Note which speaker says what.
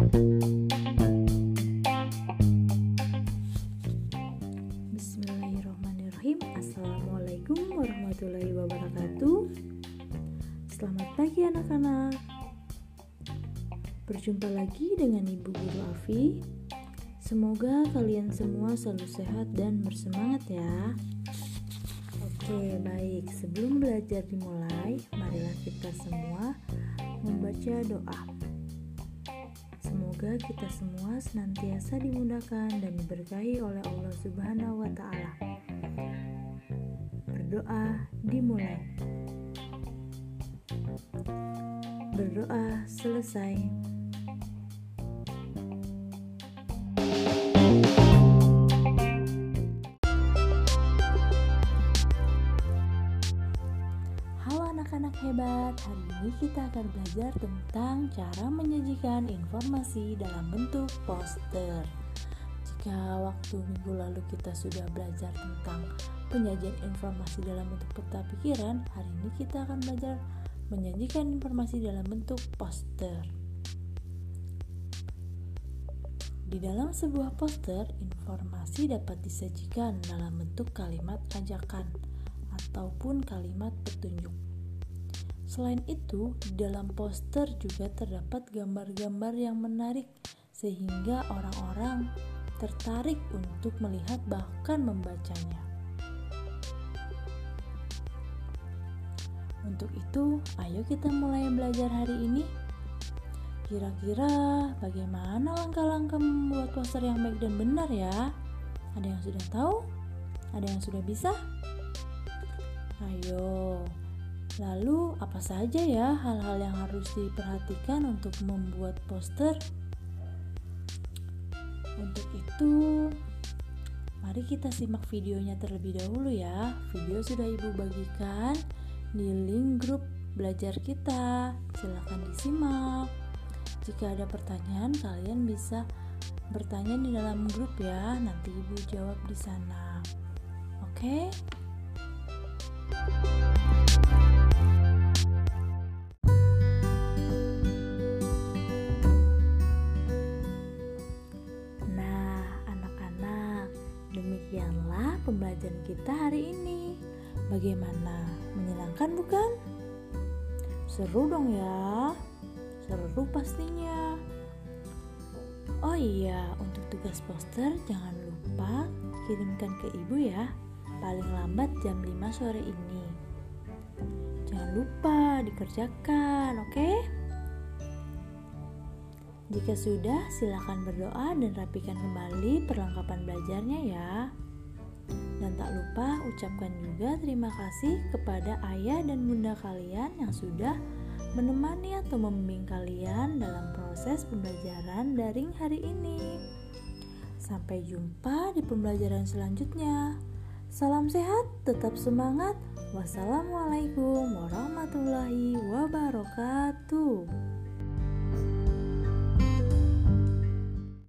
Speaker 1: Bismillahirrahmanirrahim. Assalamualaikum warahmatullahi wabarakatuh. Selamat pagi anak-anak. Berjumpa lagi dengan Ibu Guru Afi. Semoga kalian semua selalu sehat dan bersemangat ya. Oke baik. Sebelum belajar dimulai Marilah kita semua membaca doa Semoga kita semua senantiasa dimudahkan dan diberkahi oleh Allah Subhanahu wa taala. Berdoa dimulai. Berdoa selesai. Anak-anak hebat, hari ini kita akan belajar tentang cara menyajikan informasi dalam bentuk poster. Jika waktu minggu lalu kita sudah belajar tentang penyajian informasi dalam bentuk peta pikiran, hari ini kita akan belajar menyajikan informasi dalam bentuk poster. Di dalam sebuah poster, informasi dapat disajikan dalam bentuk kalimat ajakan ataupun kalimat petunjuk. Selain itu, di dalam poster juga terdapat gambar-gambar yang menarik sehingga orang-orang tertarik untuk melihat bahkan membacanya. Untuk itu, ayo kita mulai belajar hari ini. Kira-kira bagaimana langkah-langkah membuat poster yang baik dan benar ya? Ada yang sudah tahu? Ada yang sudah bisa? Ayo, lalu apa saja ya hal-hal yang harus diperhatikan untuk membuat poster? Untuk itu, mari kita simak videonya terlebih dahulu ya. Video sudah ibu bagikan di link grup belajar kita. Silahkan disimak. Jika ada pertanyaan, kalian bisa bertanya di dalam grup ya. Nanti ibu jawab di sana. Oke? Okay? Nah, pembelajaran kita hari ini. Bagaimana? Menyenangkan bukan? Seru dong ya. Seru pastinya. Oh iya, untuk tugas poster jangan lupa kirimkan ke ibu ya paling lambat jam 5 sore ini. Jangan lupa dikerjakan, oke? Okay? Jika sudah, silakan berdoa dan rapikan kembali perlengkapan belajarnya ya. Tak lupa ucapkan juga terima kasih kepada ayah dan bunda kalian yang sudah menemani atau membimbing kalian dalam proses pembelajaran daring hari ini. Sampai jumpa di pembelajaran selanjutnya. Salam sehat, tetap semangat. Wassalamualaikum warahmatullahi wabarakatuh.